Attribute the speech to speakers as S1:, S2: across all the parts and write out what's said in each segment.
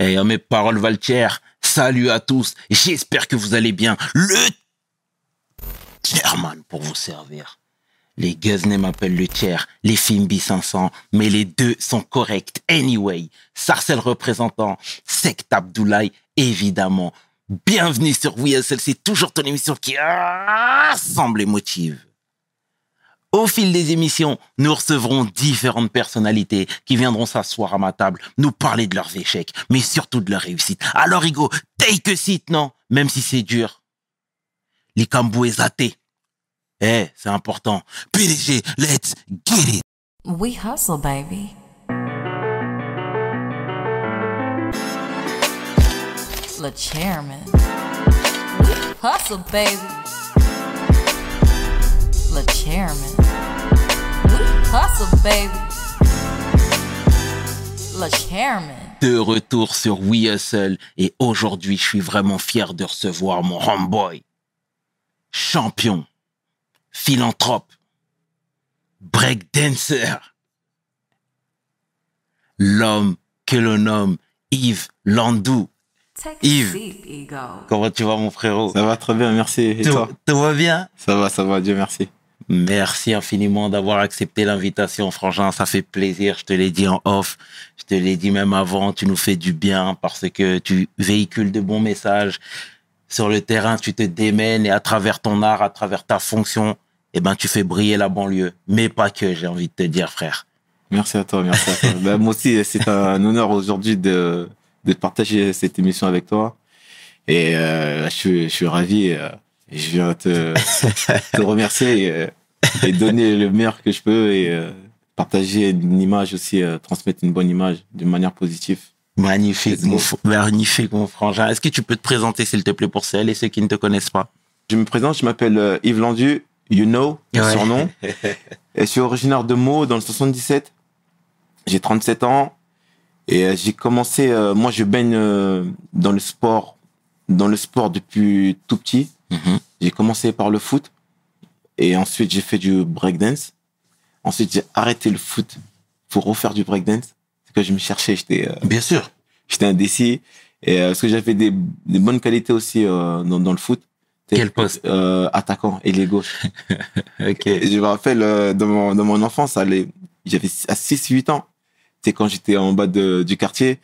S1: Et à mes paroles Valtier, salut à tous. J'espère que vous allez bien. Le chairman pour vous servir. Les Guzney m'appellent le tiers, les Fimbi 500, mais les deux sont corrects anyway. Sarcel représentant, Sect Abdoulaye, évidemment. Bienvenue sur WSL, c'est toujours ton émission qui rassemble et motive. Au fil des émissions, nous recevrons différentes personnalités qui viendront s'asseoir à ma table, nous parler de leurs échecs, mais surtout de leurs réussites. Alors, Igo, take a seat, non? Même si c'est dur. Les camboués athées. Eh, c'est important. PDG, let's get it.
S2: We hustle, baby. Le chairman. Hustle, baby. Le chairman. We hustle, baby. Le chairman.
S1: De retour sur We Hustle et aujourd'hui, je suis vraiment fier de recevoir mon homeboy. Champion. Philanthrope. Breakdancer. L'homme que l'on nomme Yves Landou.
S2: Take
S1: Yves.
S2: a seat, ego.
S1: Comment tu vas, mon frérot?
S3: Ça va très bien, merci. Et
S1: Tout,
S3: toi?
S1: tout va bien?
S3: Ça va, ça va, Dieu merci.
S1: Merci infiniment d'avoir accepté l'invitation, Frangin. Ça fait plaisir. Je te l'ai dit en off. Je te l'ai dit même avant. Tu nous fais du bien parce que tu véhicules de bons messages. Sur le terrain, tu te démènes et à travers ton art, à travers ta fonction, eh ben, tu fais briller la banlieue. Mais pas que, j'ai envie de te dire, frère.
S3: Merci à toi, merci à toi. Ben, moi aussi, c'est un honneur aujourd'hui de, de partager cette émission avec toi. Et euh, je, suis, je suis ravi. euh, et je viens te, te remercier et, euh, et donner le meilleur que je peux et euh, partager une image aussi, euh, transmettre une bonne image d'une manière positive.
S1: Magnifique, mon, magnifique, mon frangin. Est-ce que tu peux te présenter, s'il te plaît, pour celles et ceux qui ne te connaissent pas?
S3: Je me présente, je m'appelle euh, Yves Landu, you know, mon
S1: Ouais.
S3: surnom. Et je suis originaire de Meaux, dans le 77. J'ai 37 ans. Et j'ai commencé, euh, moi je baigne euh, dans le sport, dans le sport depuis tout petit.
S1: Mhm.
S3: J'ai commencé par le foot. Et ensuite j'ai fait du breakdance. Ensuite j'ai arrêté le foot pour refaire du breakdance. Parce que je me cherchais, j'étais euh,
S1: Bien sûr.
S3: j'étais indécis. Et euh, parce que j'avais des, des bonnes qualités aussi euh, dans, dans le foot.
S1: Quel poste?
S3: euh, Attaquant, ailier gauche.
S1: Ok.
S3: Et je me rappelle, euh, dans, mon, dans mon enfance, j'avais à 6-8 ans. C'est quand j'étais en bas de, du quartier.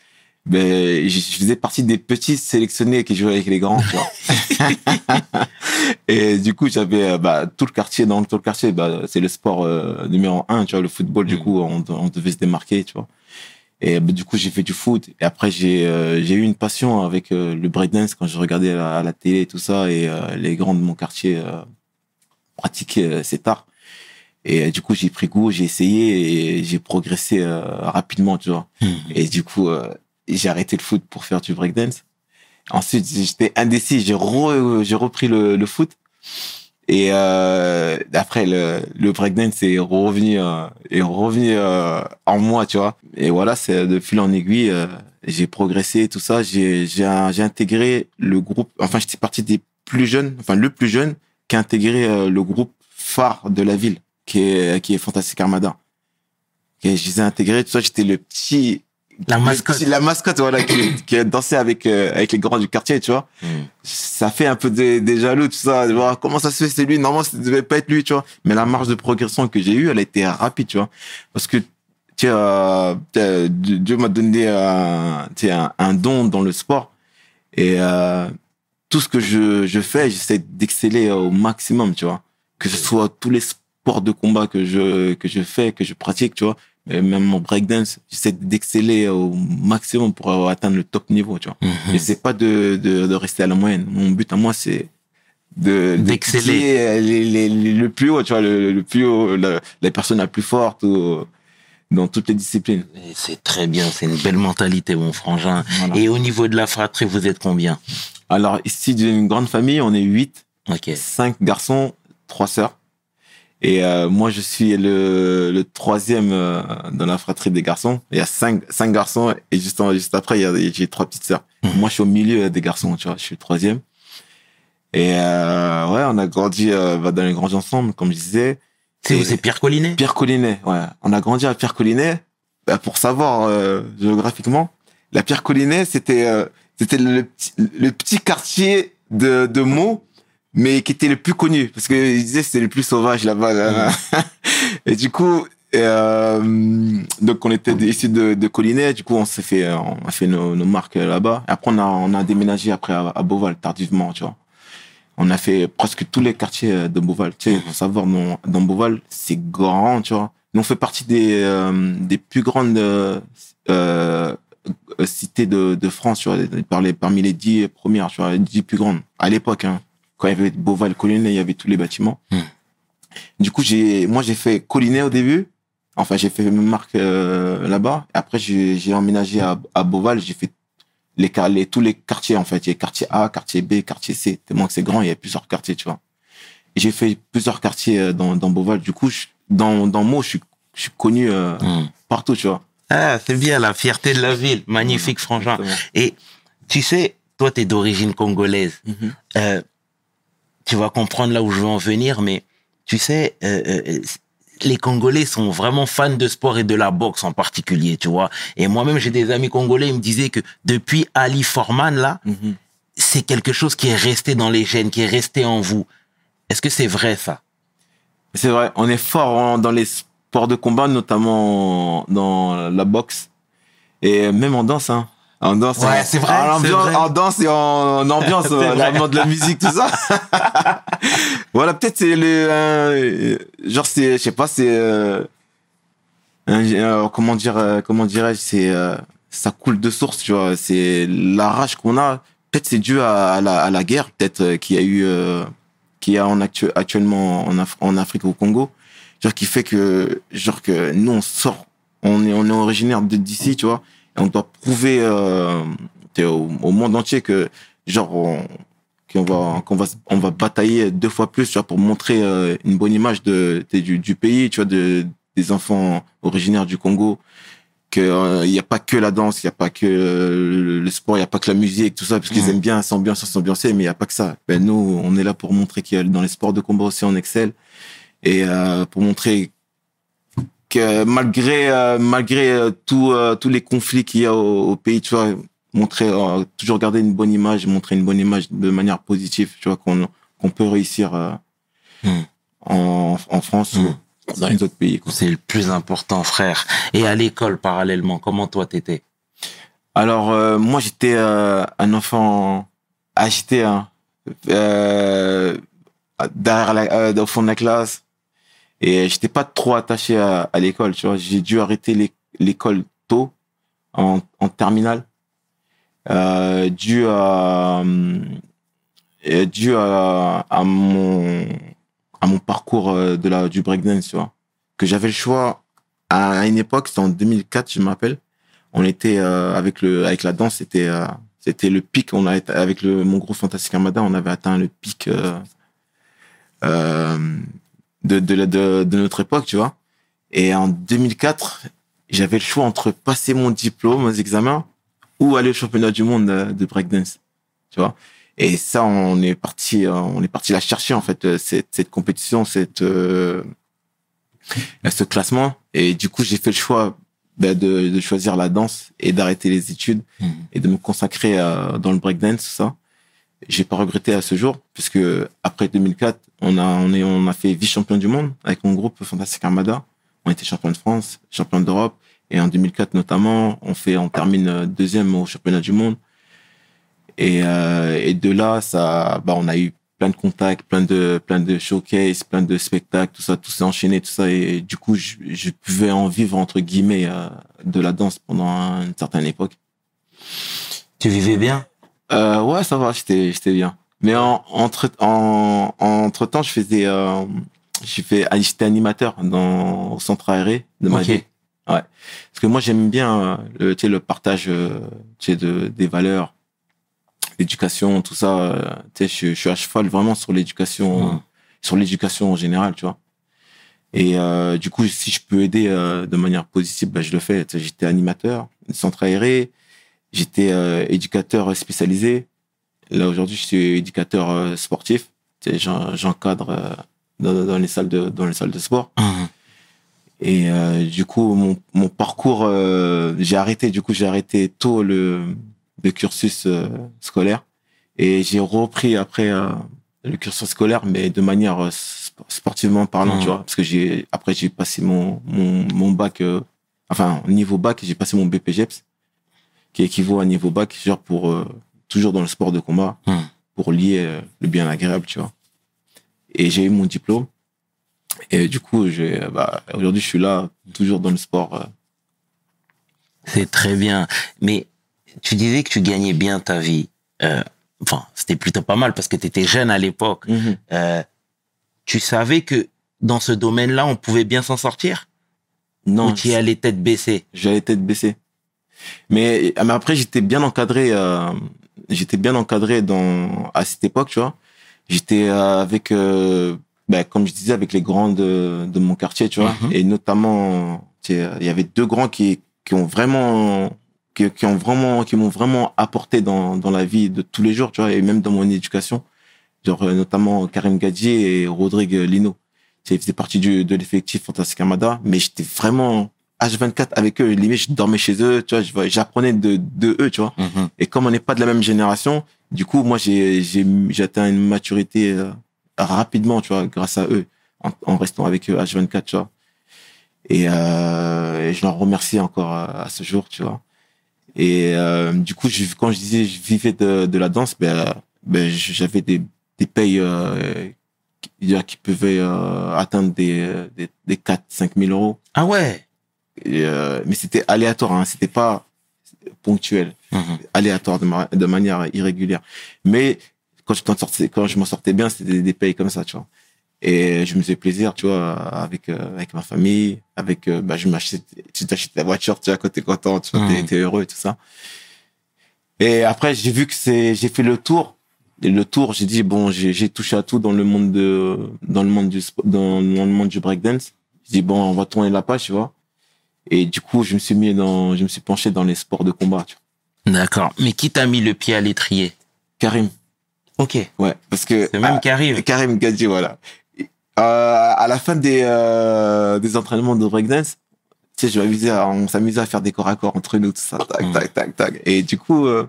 S3: Ben, je je faisais partie des petits sélectionnés qui jouaient avec les grands. tu vois. et du coup, j'avais euh, bah, tout le quartier. Dans tout le quartier, bah, c'est le sport euh, numéro un. Tu vois, le football. Du
S1: Mm.
S3: coup, on, on devait se démarquer. Tu vois. Et bah, du coup, j'ai fait du foot. Et après, j'ai euh, j'ai eu une passion avec euh, le breakdance quand je regardais à la, la télé et tout ça. Et les grands de mon quartier pratiquaient cet art. Et du coup, j'ai pris goût, j'ai essayé et j'ai progressé rapidement, tu vois.
S1: Mhm.
S3: Et du coup, j'ai arrêté le foot pour faire du breakdance. Ensuite, j'étais indécis, j'ai re- j'ai repris le, le foot. Et euh, après, le, le breakdance est revenu, euh, est revenu euh, en moi, tu vois. Et voilà, c'est de fil en aiguille, euh, j'ai progressé, tout ça. J'ai j'ai j'ai intégré le groupe. Enfin, j'étais parti des plus jeunes, enfin le plus jeune qui a intégré euh, le groupe phare de la ville, qui est qui est Fantastic Armada. Et je les ai intégrés, tout ça. J'étais le petit
S1: La mascotte.
S3: la mascotte, voilà, qui, qui a dansé avec, euh, avec les grands du quartier, tu vois.
S1: Mhm.
S3: Ça fait un peu des, des jaloux, tout ça. de voir comment ça se fait, c'est lui. Normalement, ça devait pas être lui, tu vois. Mais la marge de progression que j'ai eue, elle a été rapide, tu vois. Parce que, tu vois, euh, Dieu m'a donné sais, un, un don dans le sport. Et euh, tout ce que je, je fais, j'essaie d'exceller au maximum, tu vois. Que ce soit tous les sports de combat que je, que je fais, que je pratique, tu vois. Et même mon breakdance, j'essaie d'exceller au maximum pour atteindre le top niveau, tu vois.
S1: Mhm.
S3: C'est pas de, de, de rester à la moyenne. Mon but à moi, c'est de
S1: D'exceller.
S3: d'étudier les, les, les- le plus haut, tu vois, le, le plus haut, la, la personne la plus forte ou, dans toutes les disciplines.
S1: Et C'est très bien, c'est une belle mentalité, mon frangin.
S3: Voilà.
S1: Et au niveau de la fratrie, vous êtes combien?
S3: Alors, ici, d'une grande famille, on est huit,
S1: Ok.
S3: cinq garçons, trois sœurs. Et euh, moi, je suis le, le troisième euh, dans la fratrie des garçons. Il y a cinq, cinq garçons et juste, en- juste après, il y a, j'ai trois petites sœurs.
S1: Mhm.
S3: Moi, je suis au milieu des garçons, tu vois. Je suis le troisième. Et euh, ouais, on a grandi euh, bah, dans les grands ensemble, comme je disais.
S1: C'est c'est Pierre Collinet?
S3: Pierre Collinet, ouais. On a grandi à Pierre Collinet, bah, pour savoir euh, géographiquement. la Pierre Collinet, c'était euh, c'était le, petit- le petit quartier de, de Meaux, mais qui était le plus connu, parce qu'ils disaient que c'était le plus sauvage là-bas. là. Et du coup, euh, donc on était issus de, de Collinet, du coup on s'est fait, euh, on a fait nos, nos marques là-bas. Après on a, on a déménagé après à, à Beauval, tardivement, tu vois. On a fait presque tous les quartiers euh, de Beauval. Tu sais, faut savoir, dans, dans Beauval, c'est grand, tu vois. Nous, on fait partie des, euh, des plus grandes euh, euh, cités de, de France, tu vois, par les- parmi les dix premières, tu vois, les dix plus grandes. À l'époque, hein, quand il y avait Beauval, Collinet, il y avait tous les bâtiments.
S1: Hmm.
S3: Du coup, j'ai, moi, j'ai fait Collinet au début. Enfin, j'ai fait mes marques euh, là-bas. Après, j'ai, emménagé à, à Beauval. J'ai fait les, tous les quartiers, en fait. Il y a quartier A, quartier B, quartier C. Tellement que c'est grand, il y a plusieurs quartiers, tu vois. J'ai fait plusieurs quartiers euh, dans, dans Beauval. Du coup, je- dans, dans Meaux, je suis, je suis connu euh,
S1: Hmm.
S3: partout, tu vois.
S1: Ah, c'est bien la fierté de la ville. Magnifique, frangin. Et tu sais, toi, t'es d'origine congolaise.
S3: Mhm.
S1: Euh, tu vas comprendre là où je veux en venir, mais tu sais, euh, euh, les Congolais sont vraiment fans de sport et de la boxe en particulier, tu vois. Et moi-même, j'ai des amis congolais, ils me disaient que depuis Ali Forman, là,
S3: Mhm.
S1: c'est quelque chose qui est resté dans les gènes, qui est resté en vous. Est-ce que c'est vrai, ça?
S3: C'est vrai, on est fort dans les sports de combat, notamment dans la boxe. Et même en danse, hein. En danse,
S1: Ouais,
S3: en-
S1: c'est vrai,
S3: En, ambiance-
S1: vrai.
S3: en danse et en, ambiance,
S1: C'est
S3: euh, l'ambiance de la musique, tout ça. voilà, peut-être c'est le, euh, genre c'est, je sais pas, c'est, euh, euh, comment dire, euh, comment dirais-je, c'est, euh, ça coule de source, tu vois. C'est la rage qu'on a. Peut-être c'est dû à, à la, à la guerre, peut-être qu'il y a eu, euh, qu'il y a en actu- actuellement en, Af- en Afrique au Congo, genre qui fait que, genre que nous on sort, on est, on est originaire de- d'ici, tu vois, et on doit prouver euh, au, au monde entier que, genre, on, qu'on va, qu'on va, on va batailler deux fois plus, tu vois, pour montrer euh, une bonne image de, du, du pays, tu vois, de, des enfants originaires du Congo, que euh, il y a pas que la danse, il y a pas que euh, le, le sport, il y a pas que la musique, tout ça, parce qu'ils aiment bien s'ambiancer, s'ambiancer, mais il y a pas que ça. Ben nous, on est là pour montrer qu'il y a dans les sports de combat aussi on excelle. Et euh, pour montrer malgré euh, malgré euh, tout, euh, tous les conflits qu'il y a au, au pays, tu vois, montrer euh, toujours garder une bonne image, montrer une bonne image de manière positive, tu vois, qu'on qu'on peut réussir euh,
S1: Hmm.
S3: en, en France
S1: Hmm.
S3: ou dans les autres pays.
S1: C'est le plus important, frère. Et à l'école, parallèlement, comment toi t'étais?
S3: Alors, euh, moi, j'étais euh, un enfant agité, hein, euh, derrière la, euh, au fond de la classe. Et j'étais pas trop attaché à, à l'école, tu vois. J'ai dû arrêter l'é- l'école tôt, en, en terminale, euh, dû à, euh, dû à, à mon, à mon parcours euh, de la, du breakdance, tu vois. Que j'avais le choix à une époque, c'était en 2004, je me rappelle on était euh, avec le avec la danse c'était euh, c'était le pic on a avec le mon groupe fantastique armada on avait atteint le pic euh, euh, de, de de de notre époque tu vois. Et en 2004 j'avais le choix entre passer mon diplôme aux examens ou aller au championnat du monde de, breakdance tu vois. Et ça on est parti on est parti la chercher en fait euh, cette cette compétition cette euh, ce classement. Et du coup j'ai fait le choix ben, de, de choisir la danse et d'arrêter les études
S1: Mhm.
S3: et de me consacrer euh, dans le breakdance tout ça j'ai pas regretté à ce jour puisque après 2004 on a on est on a fait vice champion du monde avec mon groupe Fantastic Armada. On était champion de France champion d'Europe. Et en 2004 notamment on fait on termine deuxième au championnat du monde. Et euh, et de là ça bah on a eu plein de contacts plein de plein de showcases plein de spectacles tout ça tout s'est enchaîné tout ça. Et du coup je, je pouvais en vivre entre guillemets euh, de la danse pendant une certaine époque.
S1: Tu vivais bien?
S3: Euh, ouais, ça va, j'étais, j'étais bien. Mais en, entre, en, entre temps, je faisais, euh, j'ai fait, ah, j'étais animateur dans, au centre aéré de ma
S1: Ok.
S3: vie. Ouais. Parce que moi, j'aime bien, euh, le, tu sais, le partage, euh, tu sais, de, des valeurs, l'éducation, tout ça. euh, tu sais, je, je suis à cheval vraiment sur l'éducation, sur l'éducation en général, tu vois. Et euh, du coup, si je peux aider euh, de manière positive, ben, je le fais. J'étais animateur, centre aéré, j'étais euh, éducateur spécialisé. Là aujourd'hui, je suis éducateur euh, sportif. J'encadre euh, dans, dans les salles de dans les salles de sport.
S1: Mhm.
S3: Et euh, du coup, mon, mon parcours, euh, j'ai arrêté. Du coup, j'ai arrêté tôt le, le cursus euh, scolaire et j'ai repris après euh, le cursus scolaire, mais de manière sp- sportivement parlant,
S1: Mhm.
S3: tu vois, parce que j'ai après j'ai passé mon mon, mon bac, euh, enfin niveau bac, j'ai passé mon BPGEPS, qui équivaut à niveau bac, genre pour euh, toujours dans le sport de combat,
S1: Mhm.
S3: pour lier euh, le bien agréable, tu vois. Et j'ai eu mon diplôme. Et du coup, j'ai, bah, aujourd'hui, je suis là, toujours dans le sport. euh,
S1: C'est très bien. Mais tu disais que tu gagnais bien ta vie. Enfin, c'était plutôt pas mal parce que tu étais jeune à l'époque. Euh, tu savais que dans ce domaine-là, on pouvait bien s'en sortir?
S3: Non,
S1: Ou tu y allais tête baissée?
S3: J'allais tête baissée. Mais, mais après, j'étais bien encadré. euh, j'étais bien encadré dans à cette époque, tu vois. J'étais euh, avec, euh, ben, comme je disais, avec les grands de, de mon quartier, tu vois.
S1: Mhm.
S3: Et notamment, tu sais, il y avait deux grands qui qui ont vraiment qui, qui ont vraiment qui m'ont vraiment apporté dans dans la vie de tous les jours, tu vois, et même dans mon éducation. Genre euh, notamment Karim Gadji et Rodrigue Lino. Tu sais, Ils faisaient partie du, de l'effectif Fantastic Armada, mais j'étais vraiment H24 avec eux. Limite, je dormais chez eux, tu vois, j'apprenais de, de eux, tu vois.
S1: Mhm.
S3: Et comme on n'est pas de la même génération, du coup, moi, j'ai, j'ai, atteint une maturité euh, rapidement, tu vois, grâce à eux, en, en restant avec eux H24, tu vois. Et, euh, et je leur remercie encore à, à ce jour, tu vois. Et euh, du coup, je, quand je disais je vivais de, de la danse, ben, ben j'avais des, des payes euh, qui, qui pouvaient euh, atteindre des, des, des 4 5 000 euros.
S1: Ah ouais?
S3: Et, euh, mais c'était aléatoire, hein, c'était pas ponctuel
S1: Mhm.
S3: aléatoire de, ma- de manière irrégulière. Mais quand je m'en sortais, quand je m'en sortais bien, c'était des, des pays comme ça, tu vois. Et je me faisais plaisir, tu vois, avec euh, avec ma famille, avec euh, bah je m'achetais, tu t'achètes la voiture, tu vois, quand t'es content, tu vois, t'es heureux et tout ça. Et après j'ai vu que c'est, j'ai fait le tour. Et le tour, j'ai dit bon, j'ai touché à tout dans le monde de, dans le monde du, dans le monde du breakdance. J'ai dit bon, on va tourner la page, tu vois. Et du coup, je me suis mis dans, je me suis penché dans les sports de combat, tu vois.
S1: D'accord. Mais qui t'a mis le pied à l'étrier?
S3: Karim.
S1: Ok.
S3: Ouais, parce que
S1: C'est même
S3: ah,
S1: Karim.
S3: Karim Gadji, voilà. Euh, à la fin des euh, des entraînements de breakdance, tu sais, je m'amusais, à- on s'amusait à faire des corps à corps entre nous, tout ça, tac,
S1: Mm.
S3: tac, tac, tac. Et du coup, euh,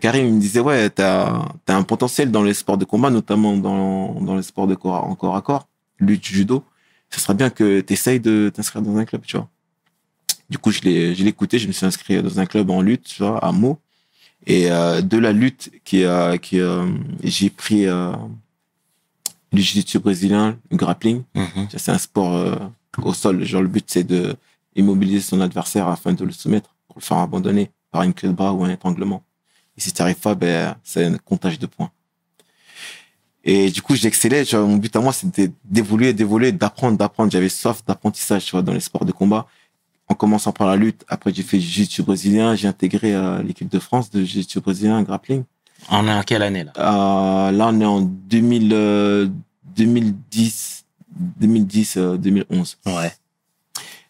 S3: Karim me disait, ouais, t'as as un potentiel dans les sports de combat, notamment dans dans les sports de corps en corps à corps, lutte, judo. Ce serait bien que t'essayes de t'inscrire dans un club, tu vois. Du coup, je l'ai je l'ai écouté, je me suis inscrit dans un club en lutte, tu vois, à Meaux. Et euh, de la lutte, qui, euh, qui euh, j'ai pris euh, le jiu-jitsu brésilien, le grappling.
S1: Mhm.
S3: C'est un sport au sol. Genre, le but, c'est de immobiliser son adversaire afin de le soumettre pour le faire abandonner par une clé de bras ou un étranglement. Et si tu arrives pas, ben, c'est un comptage de points. Et du coup, j'excellais. Vois, mon but à moi, c'était d'évoluer, d'évoluer, d'apprendre, d'apprendre. J'avais soif d'apprentissage, tu vois, dans les sports de combat. En commençant par la lutte, après j'ai fait jiu-jitsu brésilien, j'ai intégré euh, l'équipe de France de jiu-jitsu brésilien grappling.
S1: On est en quelle année là?
S3: Euh, là, on est en 2000, euh, 2010, 2010, euh, 2011.
S1: Ouais.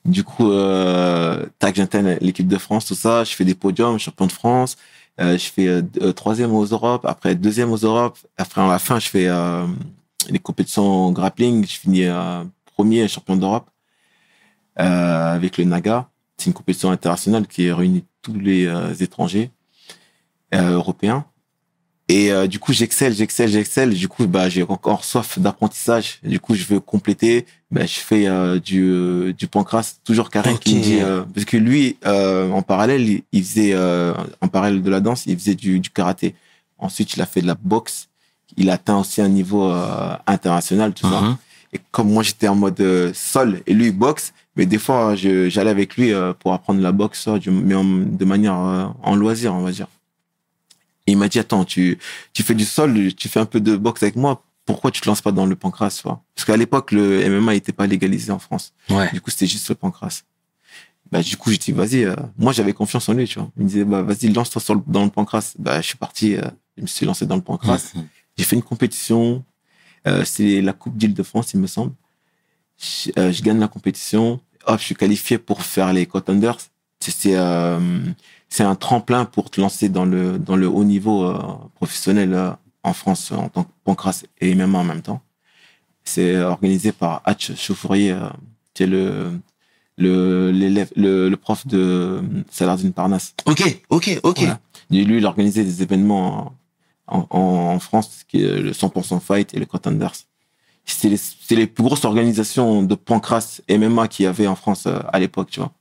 S3: Du coup, euh, tac, j'intègre l'équipe de France, tout ça. Je fais des podiums, champion de France. Euh, je fais euh, troisième aux Europes, après deuxième aux Europes. Après, à la fin, je fais euh, les compétitions grappling. Je finis euh, premier champion d'Europe avec le Naga. C'est une compétition internationale qui réunit tous les euh, étrangers euh, européens. Et euh, du coup, j'excelle, j'excelle, j'excelle. Du coup, bah, j'ai encore soif d'apprentissage. Du coup, je veux compléter. Bah, je fais euh, du euh, du pancras. Toujours Karim qui me dit euh, parce que lui, euh, en parallèle, il, faisait euh, en parallèle de la danse, il faisait du, du karaté. Ensuite, il a fait de la boxe. Il a atteint aussi un niveau euh, international, tout ça.
S1: Mhm.
S3: Et comme moi, j'étais en mode euh, sol et lui, boxe, mais des fois, je- j'allais avec lui euh, pour apprendre la boxe, mais en- de manière euh, en loisir, on va dire. Et il m'a dit, attends, tu, tu fais du sol, tu fais un peu de boxe avec moi, pourquoi tu te lances pas dans le pancras, tu vois Parce qu'à l'époque, le MMA n'était pas légalisé en France.
S1: Ouais.
S3: Du coup, c'était juste le pancras. Bah, du coup, j'ai dit, vas-y, euh, moi, j'avais confiance en lui, tu vois. Il me disait, bah, vas-y, lance-toi sur le- dans le pancras. Bah, je suis parti, euh, je me suis lancé dans le pancras. J'ai fait une compétition. Euh, c'est la Coupe d'Île-de-France, il me semble. Je, euh, je gagne la compétition. Hop, je suis qualifié pour faire les contenders. C'est c'est, euh, c'est un tremplin pour te lancer dans le dans le haut niveau euh, professionnel euh, en France en tant que pancras et MMA en même temps. C'est organisé par Hatch Chauffourier, qui est le le l'élève le, le prof de Saladin Parnasse.
S1: Ok, ok, ok.
S3: Voilà. Et lui, il organisait des événements en, en, en France, qui est le 100% Fight et le Contenders. C'était les, c'était les plus grosses organisations de pancras MMA qu'il y avait en France euh, à l'époque, tu vois.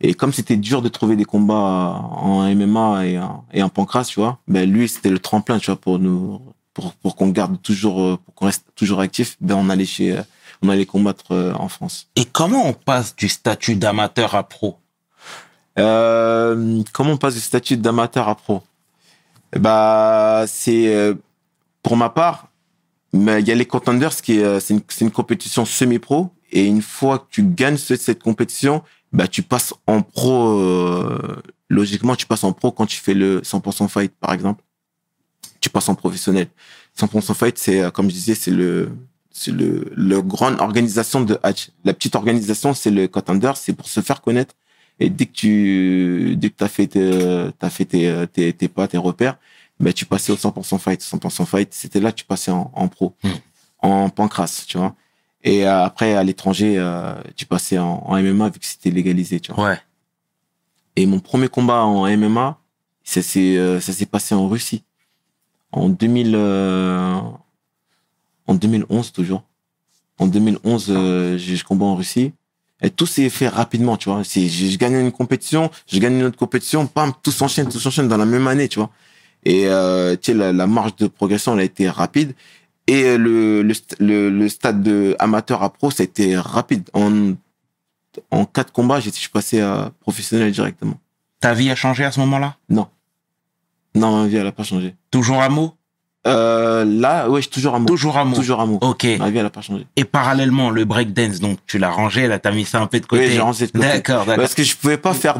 S3: Et comme c'était dur de trouver des combats en MMA et en, et en pancras, tu vois, ben lui, c'était le tremplin, tu vois, pour nous, pour, pour qu'on garde toujours, euh, pour qu'on reste toujours actif, ben on allait chez, euh, on allait combattre en France.
S1: Et comment on passe du statut d'amateur à pro?
S3: Euh, comment on passe du statut d'amateur à pro? Bah, c'est pour ma part, mais il y a les contenders qui euh, c'est une, une compétition semi-pro et une fois que tu gagnes ce- cette compétition, bah tu passes en pro. euh, logiquement, tu passes en pro quand tu fais le 100% fight, par exemple. Tu passes en professionnel. 100% fight, c'est euh, comme je disais, c'est le c'est le, le grande organisation de Hatch. La petite organisation, c'est le contender, c'est pour se faire connaître. Et dès que tu, dès que t'as fait tes, t'as fait tes, tes, tes pas, tes repères, ben, tu passais au 100% fight. 100% fight, c'était là que tu passais en, en pro.
S1: Mm.
S3: En pancras, tu vois. Et euh, après, à l'étranger, euh, tu passais en, en MMA vu que c'était légalisé, tu vois.
S1: Ouais.
S3: Et mon premier combat en MMA, ça s'est, euh, ça s'est passé en Russie. En 2000, euh, en 2011 toujours. En 2011, euh, j'ai je combat en Russie. Et tout s'est fait rapidement, tu vois. Je, je gagne une compétition, je gagne une autre compétition, pam, tout s'enchaîne, tout s'enchaîne dans la même année, tu vois. Et euh, tu sais, la, la marge de progression, elle a été rapide. Et le, le, le, le stade de amateur à pro, ça a été rapide. En, en quatre combats, je suis passé à professionnel directement.
S1: Ta vie a changé à ce moment-là?
S3: Non. Non, ma vie, elle a pas changé.
S1: Toujours à mot
S3: Euh, là, ouais, je suis toujours amour.
S1: Toujours à mot.
S3: Toujours amour.
S1: Ok.
S3: Ma vie, elle a pas changé.
S1: Et parallèlement, le breakdance, donc tu l'as rangé, là, t'as mis ça un peu de côté.
S3: Oui, j'ai rangé de côté.
S1: D'accord, d'accord.
S3: Parce que je pouvais pas faire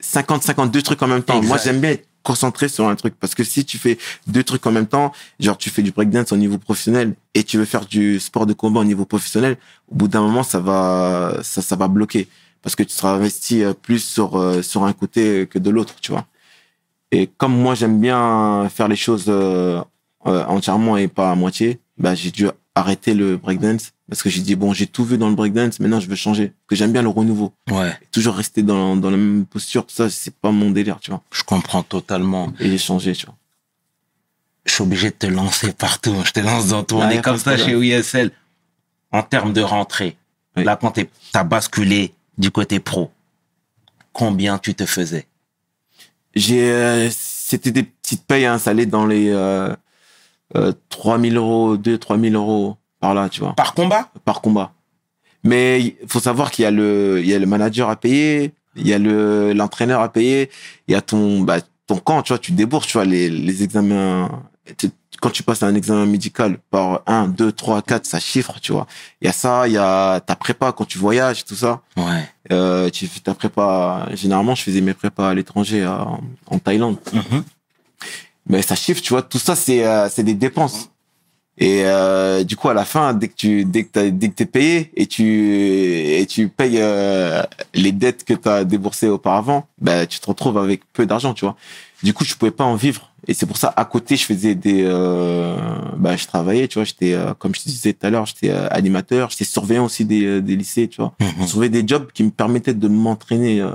S3: 50, 52 trucs en même temps. Moi, j'aime bien être concentré sur un truc. Parce que si tu fais deux trucs en même temps, genre tu fais du breakdance au niveau professionnel et tu veux faire du sport de combat au niveau professionnel, au bout d'un moment, ça va, ça, ça va bloquer. Parce que tu seras investi euh, plus sur, euh, sur un côté que de l'autre, tu vois. Et comme moi, j'aime bien faire les choses euh, euh, entièrement et pas à moitié, bah, j'ai dû arrêter le breakdance parce que j'ai dit, bon, j'ai tout vu dans le breakdance, maintenant je veux changer. Parce que j'aime bien le renouveau
S1: Ouais,
S3: toujours rester dans, dans la même posture, tout ça, c'est pas mon délire, tu vois.
S1: je comprends totalement.
S3: Et j'ai changé, tu vois.
S1: Je suis obligé de te lancer partout. Je te lance dans tout. On
S3: Ah,
S1: est comme ça chez. USL. En termes de rentrée,
S3: Oui.
S1: là, quand t'as basculé du côté pro, combien tu te faisais?
S3: J'ai, euh, c'était des petites payes, hein, ça allait dans les euh, euh, 3000 euros, 2 3000 euros par là, tu vois,
S1: Par combat?
S3: Par combat. Mais il faut savoir qu'il y a le, il y a le manager à payer, il y a le, l'entraîneur à payer, il y a ton, bah, ton camp, tu vois, tu débourses, tu vois, les, les examens, tu- quand tu passes un examen médical par 1, 2, 3, 4, ça chiffre, tu vois. Il y a ça, il y a ta prépa quand tu voyages, tout ça.
S1: Ouais.
S3: Euh, tu fais ta prépa. Généralement, je faisais mes prépas à l'étranger, à- en Thaïlande.
S1: Mhm.
S3: Mais ça chiffre, tu vois. Tout ça, c'est euh, c'est des dépenses. Et euh, du coup, à la fin, dès que tu dès que dès que t'es payé et tu et tu payes euh, les dettes que t'as déboursées auparavant, bah tu te retrouves avec peu d'argent, tu vois. Du coup, je pouvais pas en vivre. Et c'est pour ça, à côté, je faisais des, euh, bah, je travaillais, tu vois. J'étais, euh, comme je te disais tout à l'heure, j'étais euh, animateur, j'étais surveillant aussi des, euh, des lycées, tu vois
S1: Mhm.
S3: trouver des jobs qui me permettaient de m'entraîner euh,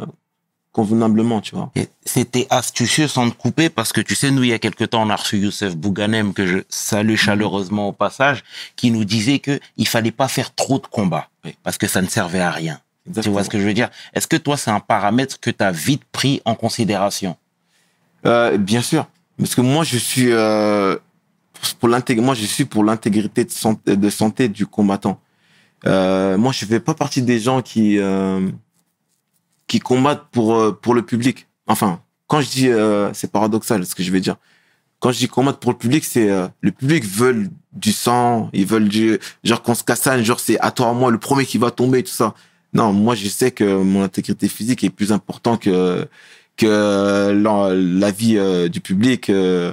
S3: convenablement, tu vois.
S1: C'était astucieux sans te couper parce que tu sais, nous, il y a quelque temps, on a reçu Youssef Bouganem, que je salue chaleureusement au passage, qui nous disait que il fallait pas faire trop de combats
S3: Oui.
S1: parce que ça ne servait à rien. Tu vois ce que je veux dire? Est-ce que toi, c'est un paramètre que tu as vite pris en considération?
S3: Euh, bien sûr, parce que moi je suis euh, pour l'intég- moi je suis pour l'intégrité de santé, de santé du combattant. Euh, moi je fais pas partie des gens qui qui combattent pour euh, pour le public. Enfin, quand je dis euh, c'est paradoxal ce que je vais dire. Quand je dis combattre pour le public, c'est euh, le public veut du sang, ils veulent du genre qu'on se cassane, genre c'est à toi à moi le premier qui va tomber tout ça. Non, moi je sais que mon intégrité physique est plus important que que la, la vie euh, du public. euh.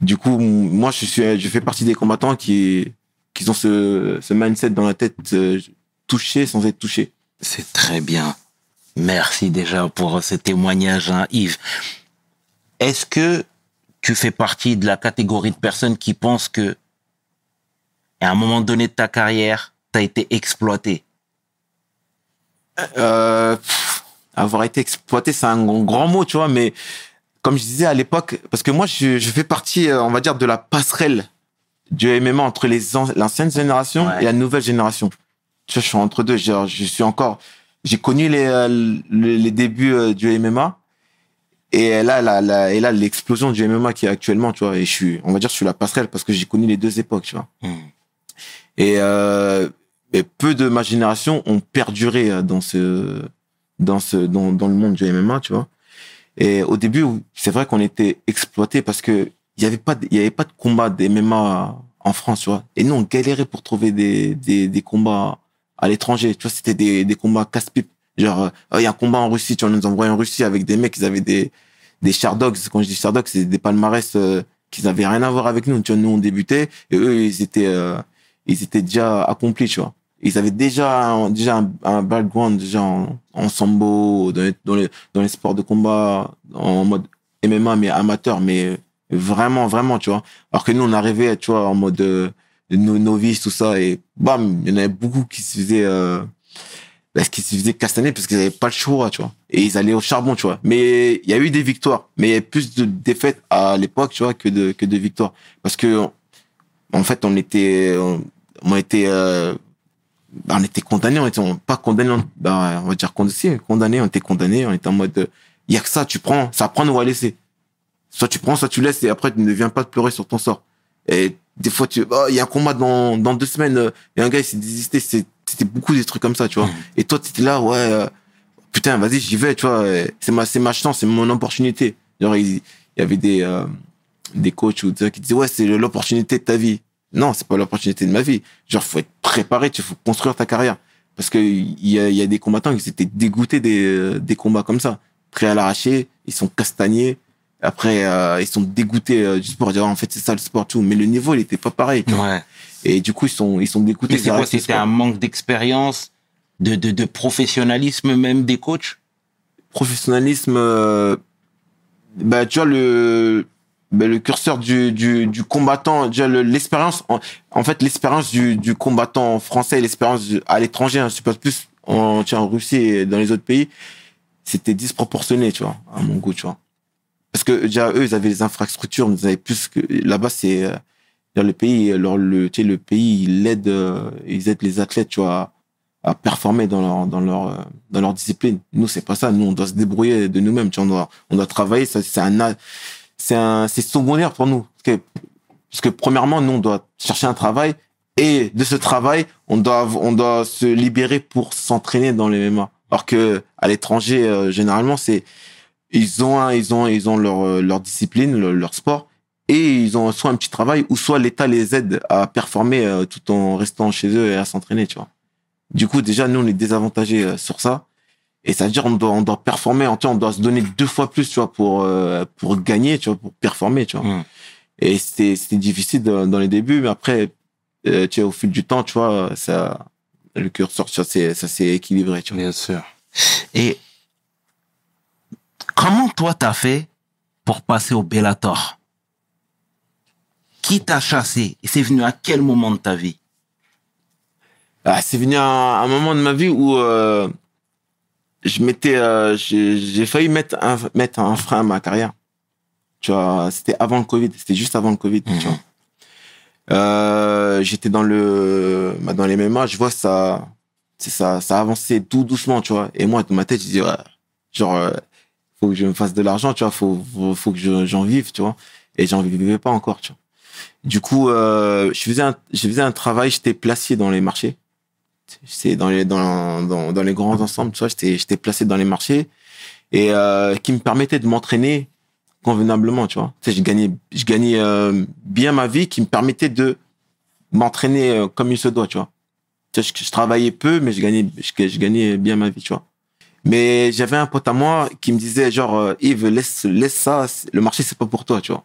S3: Du coup, moi, je suis, je fais partie des combattants qui, qui ont ce, ce mindset dans la tête, euh, toucher sans être touché.
S1: C'est très bien. Merci déjà pour ce témoignage, hein, Yves. Est-ce que tu fais partie de la catégorie de personnes qui pensent que, à un moment donné de ta carrière, tu as été exploité?
S3: Euh, pff, avoir été exploité, c'est un grand, mot, tu vois, mais comme je disais à l'époque, parce que moi, je, je fais partie, euh, on va dire, de la passerelle du MMA entre l'ancienne génération
S1: Ouais.
S3: et la nouvelle génération. Tu vois, je suis entre deux. Genre, je suis encore, j'ai connu les, euh, les, les débuts euh, du MMA. Et là, la, la, et là, l'explosion du MMA qui est actuellement, tu vois, et je suis, on va dire, je suis la passerelle parce que j'ai connu les deux époques, tu vois.
S1: Hmm.
S3: Et, euh, et peu de ma génération ont perduré euh, dans ce, dans ce, dans, dans le monde du MMA, tu vois. Et au début, c'est vrai qu'on était exploité parce que il y avait pas, il y avait pas de combat des MMA en France, tu vois. Et nous, on galérait pour trouver des, des, des combats à l'étranger. Tu vois, c'était des, des combats casse-pipe. Genre, euh, il y a un combat en Russie, tu vois, on nous envoyait en Russie avec des mecs, ils avaient des, des Shardogs. Quand je dis Shardogs, c'est des palmarès euh, qui n'avaient rien à voir avec nous. Tu vois, nous, on débutait et eux, ils étaient, euh, ils étaient déjà accomplis, tu vois. Ils avaient déjà, déjà un, un background déjà en, en sambo, dans les, dans, les, sports de combat, en mode MMA, mais amateur, mais vraiment, vraiment, tu vois. Alors que nous, on arrivait, tu vois, en mode euh, no- novice, tout ça, et bam, il y en avait beaucoup qui se faisaient, euh, parce qu'ils se faisaient castaner parce qu'ils n'avaient pas le choix, tu vois. Et ils allaient au charbon, tu vois. Mais il y a eu des victoires, mais il y a plus de défaites à l'époque, tu vois, que de, que de victoires. Parce que, en fait, on était, on, on était, euh, bah, on était condamnés, on était pas condamnés, on, bah, on va dire condamnés, condamnés, on était condamnés, on était en mode, il y a que ça, tu prends, ça prend ou à laisser. Soit tu prends, soit tu laisses et après tu ne viens pas te pleurer sur ton sort. Et des fois, tu, oh, il y a un combat dans, dans deux semaines, euh, il y a un gars, il s'est désisté, c'était beaucoup des trucs comme ça, tu vois.
S1: Mhm.
S3: Et toi, tu étais là, ouais, euh, putain, vas-y, j'y vais, tu vois, c'est ma, c'est ma chance, c'est mon opportunité. Genre, il, y avait des, euh, des coachs ou des gens qui disaient, ouais, c'est l'opportunité de ta vie. Non, c'est pas l'opportunité de ma vie. Genre, faut être préparé, tu faut construire ta carrière. Parce que il y a, il y a des combattants qui étaient dégoûtés des, euh, des combats comme ça. Prêts à l'arracher, ils sont castagnés. Après, euh, ils sont dégoûtés euh, du sport. Ah, en fait, c'est ça le sport, tout. Mais le niveau, il était pas pareil. tu vois.
S1: Ouais.
S3: Et du coup, ils sont, ils sont dégoûtés.
S1: C'est quoi C'était un manque d'expérience, de, de, de professionnalisme même des coachs?
S3: Professionnalisme, euh, bah, tu vois, le, bah, le curseur du, du, du combattant, déjà le- l'expérience, en, en fait, l'expérience du, du combattant français l'expérience à l'étranger, hein, je suppose plus en, tu vois, en Russie et dans les autres pays, c'était disproportionné, tu vois, à mon goût, tu vois. Parce que déjà, eux, ils avaient les infrastructures, ils avaient plus que, là-bas, c'est, euh, le pays, leur, le, tu sais, le pays, il aide, euh, ils aident les athlètes, tu vois, à performer dans leur dans leur euh, dans leur discipline. Nous c'est pas ça. Nous on doit se débrouiller de nous-mêmes. Tu vois, on doit on doit travailler. Ça c'est un c'est un c'est secondaire pour nous. Parce que parce que premièrement nous on doit chercher un travail et de ce travail on doit on doit se libérer pour s'entraîner dans les MMA. Alors que à l'étranger euh, généralement c'est ils ont un, ils ont ils ont leur euh, leur discipline leur, leur sport et ils ont soit un petit travail ou soit l'État les aide à performer euh, tout en restant chez eux et à s'entraîner. Tu vois. Du coup, déjà, nous, on est désavantagés euh, sur ça. Et ça veut dire on doit, on doit performer, en on doit se donner deux fois plus, tu vois, pour, euh, pour gagner, tu vois, pour performer, tu vois.
S1: Mm.
S3: Et c'était, c'était difficile dans, dans les débuts, mais après, euh, tu vois, au fil du temps, tu vois, ça, le curseur, vois, c'est- ça s'est équilibré, tu vois.
S1: Bien sûr. Et comment toi t'as fait pour passer au Bellator? Qui t'a chassé? Et c'est venu à quel moment de ta vie?
S3: Ah, c'est venu un, un moment de ma vie où euh, je m'étais, euh, j'ai failli mettre un, mettre un frein à ma carrière. Tu vois, c'était avant le Covid, c'était juste avant le Covid,
S1: Mhm.
S3: tu vois. Euh, j'étais dans le, bah, dans les MMA, je vois ça, c'est ça, ça avançait tout doucement, tu vois. Et moi, dans ma tête, je dis, ouais, genre, euh, faut que je me fasse de l'argent, tu vois, faut, faut, faut que je- j'en vive, tu vois. Et j'en vivais pas encore, tu vois. Du coup, euh, je faisais un, je faisais un travail, j'étais placé dans les marchés. C'est dans les, dans, dans, dans les grands ensembles, tu vois, j'étais, j'étais placé dans les marchés et euh, qui me permettait de m'entraîner convenablement, tu vois. Tu je gagnais, je gagnais euh, bien ma vie, qui me permettait de m'entraîner comme il se doit, tu vois. Tu je travaillais peu, mais je gagnais, je, je gagnais bien ma vie, tu vois. Mais j'avais un pote à moi qui me disait genre euh, Yves laisse laisse ça, le marché c'est pas pour toi, tu vois.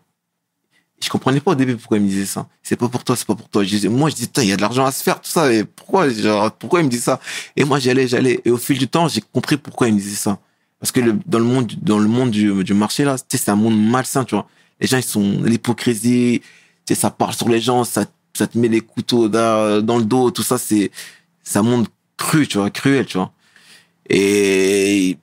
S3: Je comprenais pas au début pourquoi il me disait ça. C'est pas pour toi, c'est pas pour toi. Moi je putain, il y a de l'argent à se faire tout ça et pourquoi genre pourquoi il me dit ça? Et moi j'allais j'allais et au fil du temps, j'ai compris pourquoi il me disait ça. Parce que le, dans le monde dans le monde du, du marché là, tu sais c'est un monde malsain, tu vois. Les gens ils sont l'hypocrisie, tu sais ça parle sur les gens, ça ça te met les couteaux dans, dans le dos, tout ça c'est un monde cru, tu vois, cruel, tu vois. Et,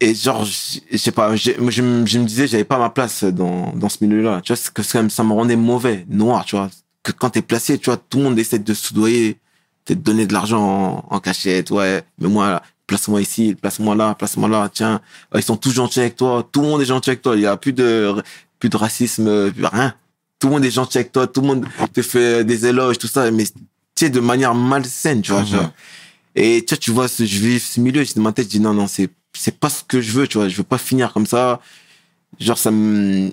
S3: et genre, je sais pas, je, je, me- disais, j'avais pas ma place dans, dans ce milieu-là. Tu vois, que ça, ça me rendait mauvais, noir, tu vois. Que quand t'es placé, tu vois, tout le monde essaie de soudoyer, de te donner de l'argent en, en cachette, ouais. Mais moi, place-moi ici, place-moi là, place-moi là, tiens. Ils sont tous gentils avec toi, tout le monde est gentil avec toi. Il y a plus de, plus de racisme, rien. Tout le monde est gentil avec toi, tout le monde te fait des éloges, tout ça, mais tu sais, de manière malsaine, tu vois.
S1: Mhm.
S3: genre. Et tu vois, je vis ce milieu, dans ma tête, je dis non, non, c'est, c'est pas ce que je veux, tu vois. Je veux pas finir comme ça. Genre, ça me,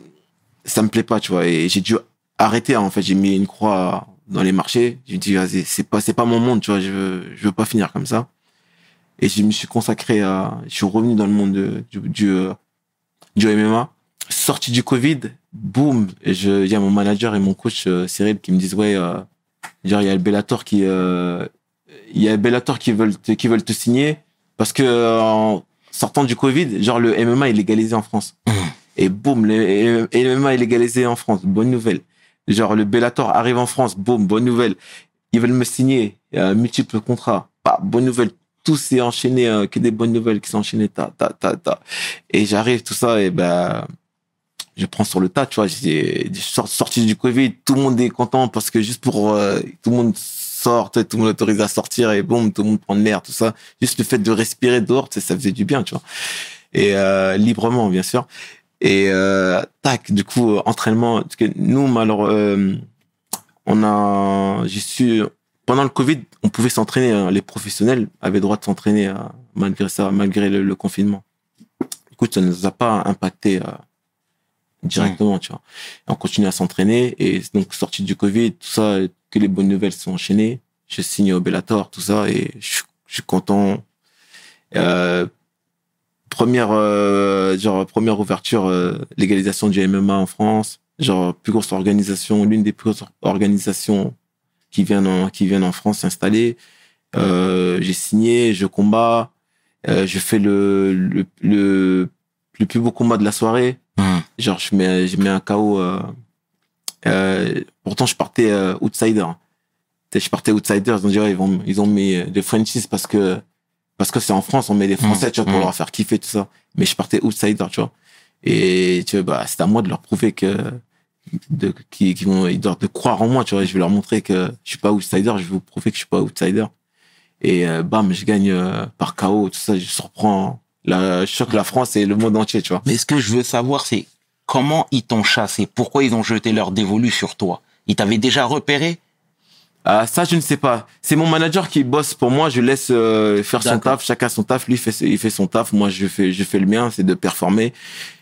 S3: ça me plaît pas, tu vois. Et j'ai dû arrêter, en fait. J'ai mis une croix dans les marchés. J'ai dit, vas-y, c'est pas, c'est pas mon monde, tu vois. Je veux, je veux pas finir comme ça. Et je me suis consacré à, je suis revenu dans le monde de- du, du, euh, du MMA. Sorti du Covid, boum, et je, il y a mon manager et mon coach, euh, Cyril, qui me disent, ouais, euh, genre, il y a le Bellator qui, euh, il y a Bellator qui veulent te, qui veulent te signer parce que euh, en sortant du Covid, genre le MMA est légalisé en France.
S1: Mhm.
S3: Et boum, le MMA est légalisé en France. Bonne nouvelle. Genre le Bellator arrive en France. Boum, bonne nouvelle. Ils veulent me signer. A multiples contrats. Bah, bonne nouvelle. Tout s'est enchaîné, euh, que des bonnes nouvelles qui sont enchaînées. Ta, ta, ta, ta. Et j'arrive, tout ça, et ben, je prends sur le tas, tu vois. J'ai j'ai sor- sorti du Covid. Tout le monde est content parce que juste pour, euh, tout le monde tout le monde est autorisé à sortir et boum, tout le monde prend de l'air, tout ça. Juste le fait de respirer dehors, ça faisait du bien, tu vois. Et euh, librement, bien sûr. Et euh, tac, du coup, euh, entraînement. Parce que nous, malheureusement, on a, j'ai su, pendant le Covid, on pouvait s'entraîner. hein, les professionnels avaient droit de s'entraîner euh, malgré ça, malgré le, confinement. Coup, ça ne nous a pas impacté directement, tu vois. On continue à s'entraîner et donc sorti du Covid, tout ça, que les bonnes nouvelles sont enchaînées. Je signe au Bellator, tout ça, et je, suis- content. Euh, première, euh, genre première ouverture, euh, légalisation du MMA en France, genre plus grosse organisation, l'une des plus grosses organisations qui viennent en, qui viennent en France s'installer. Euh, j'ai signé, je combats, euh, je fais le, le, le plus beau combat de la soirée.
S1: Mhm.
S3: Genre, je mets, je mets un KO. Euh, euh, pourtant, je partais euh, outsider. Je partais outsider. Ils ont dit, ouais, ils, vont, ils ont mis des franchises parce que parce que c'est en France, on met des Français,
S1: Mhm.
S3: tu vois, pour
S1: Mhm.
S3: leur faire kiffer tout ça. Mais je partais outsider, tu vois. Et tu vois, bah, c'est à moi de leur prouver que de qui, qui vont ils doivent de croire en moi, tu vois. Je vais leur montrer que je suis pas outsider. Je vais vous prouver que je suis pas outsider. Et euh, bam, je gagne euh, par KO, tout ça. Je surprends la je la France et le monde entier, tu vois.
S1: Mais ce que je veux savoir, c'est comment ils t'ont chassé? Pourquoi ils ont jeté leur dévolu sur toi? Ils t'avaient déjà repéré?
S3: Ah, ça, je ne sais pas. C'est mon manager qui bosse pour moi. Je laisse euh, faire son taf. Chacun son taf. Lui, il fait, il fait son taf. Moi, je fais, je fais le mien. C'est de performer.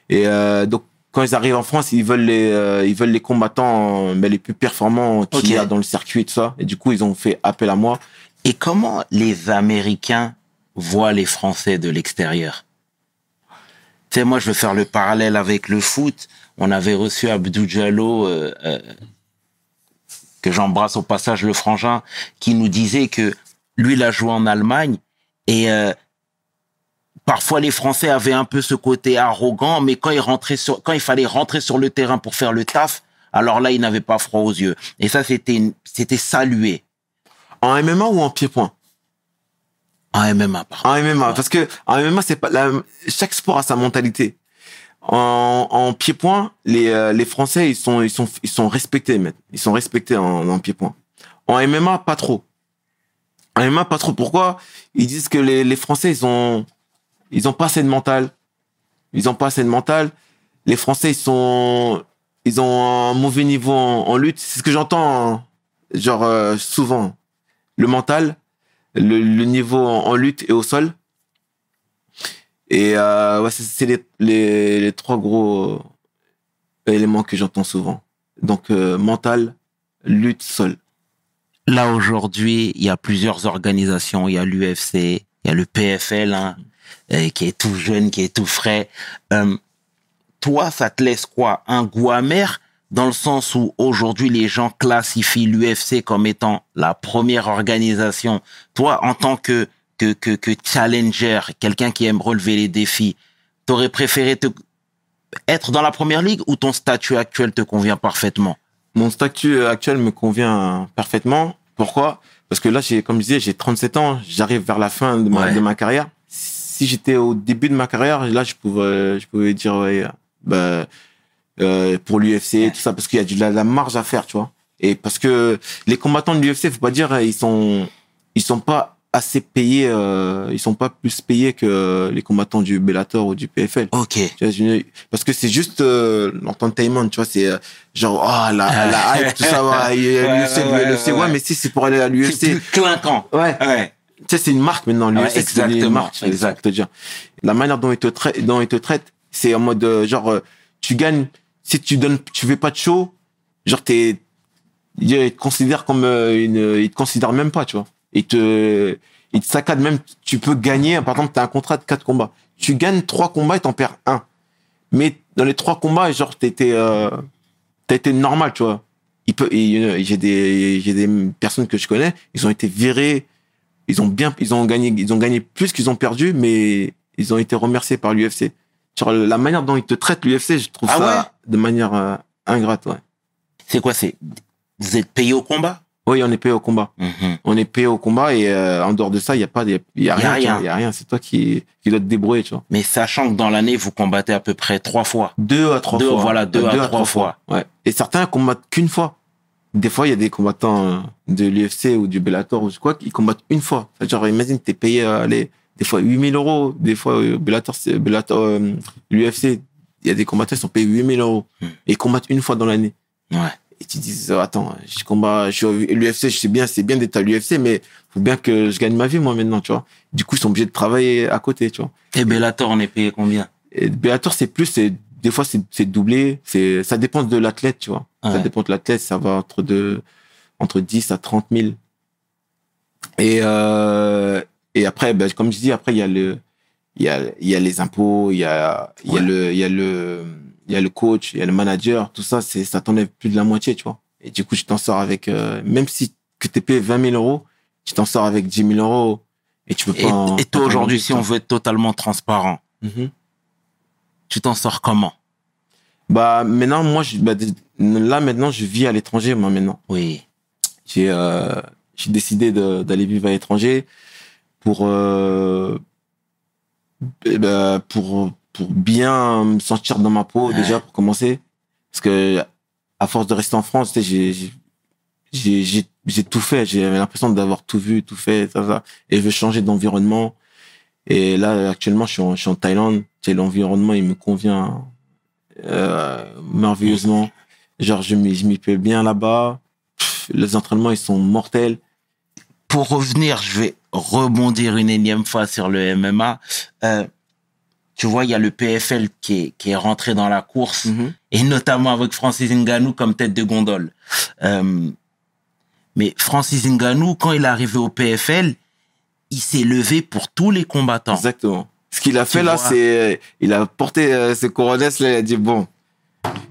S3: Et euh, donc, quand ils arrivent en France, ils veulent les, euh, ils veulent les combattants, mais les plus performants qu'il y a dans le circuit et tout ça. Et du coup, ils ont fait appel à moi.
S1: Et comment les Américains voient les Français de l'extérieur Tu sais, moi, je veux faire le parallèle avec le foot. On avait reçu Abdou Diallo, euh, euh, que j'embrasse au passage le frangin, qui nous disait que lui, il a joué en Allemagne et euh, parfois les Français avaient un peu ce côté arrogant, mais quand ils rentraient sur, quand il fallait rentrer sur le terrain pour faire le taf, alors là, ils n'avaient pas froid aux yeux. Et ça, c'était, c'était salué
S3: En MMA ou en pied-point?
S1: En MMA. Par
S3: En MMA, parce que en MMA, c'est pas la, chaque sport a sa mentalité. En, en pied-point, les, euh, les Français, ils sont, ils sont, ils sont respectés, mec. Ils sont respectés en, en pied-point. En MMA, pas trop. En MMA, pas trop. Pourquoi? Ils disent que les, les Français, ils ont, ils ont pas assez de mental. Ils ont pas assez de mental. Les Français, ils sont, ils ont un mauvais niveau en, en lutte. C'est ce que j'entends, hein, genre, euh, souvent. Le mental, le, le niveau en, lutte et au sol. Et euh, ouais, c'est c'est les, les, les trois gros euh, éléments que j'entends souvent. Donc euh, mental, lutte, sol.
S1: Là, aujourd'hui, il y a plusieurs organisations. Il y a l'UFC, il y a le PFL, hein, euh, qui est tout jeune, qui est tout frais. Euh, toi, ça te laisse quoi? Un goût amer? Dans le sens où aujourd'hui, les gens classifient l'UFC comme étant la première organisation. Toi, en tant que, que, que, que challenger, quelqu'un qui aime relever les défis, t'aurais préféré te, être dans la première ligue ou ton statut actuel te convient parfaitement?
S3: Mon statut actuel me convient parfaitement. Pourquoi? Parce que là, j'ai, comme je disais, j'ai 37 ans. J'arrive vers la fin de ma,
S1: Ouais.
S3: de ma carrière. si j'étais au début de ma carrière, là, je pouvais, je pouvais dire, ouais, bah, euh, pour l'UFC, tout ça, parce qu'il y a de la, la marge à faire, tu vois. Et parce que les combattants de l'UFC, faut pas dire, ils sont, ils sont pas assez payés, euh, ils sont pas plus payés que les combattants du Bellator ou du PFL.
S1: Ok.
S3: Tu vois, je- parce que c'est juste euh, l'entertainment, tu vois, c'est euh, genre, oh, la, la hype, tout ça, ouais, l'UFC,
S1: ouais, ouais,
S3: l'UFC, ouais,
S1: ouais.
S3: mais si c'est pour aller à
S1: C'est
S3: l'UFC.
S1: plus clinquant.
S3: Ouais.
S1: Ouais.
S3: Tu sais, c'est une marque maintenant, l'UFC, c'est une
S1: exactement,
S3: marque, c'est
S1: exact.
S3: te dire. La manière dont ils te traitent, dont ils te traitent, c'est en mode, euh, genre, euh, tu gagnes, si tu donnes, tu fais pas de show, genre, t'es, ils te considèrent comme euh, une, ils te considèrent même pas, tu vois. Ils te, ils te saccadent même, tu peux gagner, par exemple, t'as un contrat de quatre combats. Tu gagnes trois combats et t'en perds un. Mais dans les trois combats, genre, t'étais, euh, été normal, tu vois. Il peut, et, j'ai des, j'ai des personnes que je connais, ils ont été virés, ils ont bien, ils ont gagné, ils ont gagné plus qu'ils ont perdu, mais ils ont été remerciés par l'UFC. Genre, la manière dont ils te traitent l'UFC, je trouve
S1: Ah
S3: ça de manière euh, ingrate, ouais.
S1: C'est quoi C'est vous êtes payé au combat?
S3: Oui, on est payé au combat.
S1: Mhm.
S3: On est payé au combat et euh, en dehors de ça, il y a pas, il y a, y rien. Il y a rien. C'est toi qui, qui dois te débrouiller, tu vois.
S1: Mais sachant que dans l'année, vous combattez à peu près trois fois.
S3: Deux à trois
S1: Deux,
S3: fois.
S1: voilà, deux à trois fois.
S3: Ouais. Et certains combattent qu'une fois. Des fois, il y a des combattants euh, de l'UFC ou du Bellator ou quoi, qui combattent une fois. C'est-à-dire, imagine, t'es payé, euh, allez, des fois 8000 euros, des fois, euh, Bellator, Bellator, euh, l'UFC, il y a des combattants qui sont payés 8000 euros.
S1: Hmm.
S3: Et ils combattent une fois dans l'année.
S1: Ouais.
S3: Et tu dis, euh, attends, je combat, je l'UFC, je sais bien, c'est bien d'être à l'UFC, mais faut bien que je gagne ma vie, moi, maintenant, tu vois. Du coup, ils sont obligés de travailler à côté, tu vois.
S1: Et Bellator, on est payé combien?
S3: Et Bellator, c'est plus, c'est, des fois, c'est, doublé, c'est, ça dépend de l'athlète, tu vois. Ça
S1: Ouais.
S3: dépend de l'athlète, ça va entre de, entre 10 à 30 000. Et, euh, et après, ben, comme je dis, après, il y a le, il y a, il y a les impôts, il y a, il y a
S1: Ouais.
S3: le, il y a le, il y a le coach, il y a le manager, tout ça, c'est, ça t'enlève plus de la moitié, tu vois. Et du coup, tu t'en sors avec, euh, même si que t'es payé 20 000 euros, tu t'en sors avec 10 000 euros et tu peux
S1: Et,
S3: pas.
S1: et toi, aujourd'hui, si on veut être totalement transparent,
S3: Mhm.
S1: tu t'en sors comment?
S3: Bah maintenant moi je, bah, là maintenant je vis à l'étranger moi maintenant.
S1: Oui.
S3: J'ai euh, j'ai décidé d'aller vivre à l'étranger pour euh, eh ben, pour pour bien me sentir dans ma peau déjà pour commencer. Parce que à force de rester en France tu sais, j'ai j'ai- tout fait. J'ai l'impression d'avoir tout vu tout fait ça, ça. et je veux changer d'environnement. Et là actuellement je suis en, Thaïlande. Tu sais, l'environnement il me convient euh, merveilleusement. Genre je m'y plais bien là-bas. Les entraînements ils sont mortels.
S1: Pour revenir, je vais rebondir une énième fois sur le MMA. Euh, tu vois, il y a le PFL qui est, qui est rentré dans la course, et notamment avec Francis Ngannou comme tête de gondole. Euh, mais Francis Ngannou, quand il est arrivé au PFL, il s'est levé pour tous les combattants.
S3: Exactement. Ce qu'il a
S1: Tu
S3: fait là, c'est il a porté euh, ses couronnes là, il a dit bon,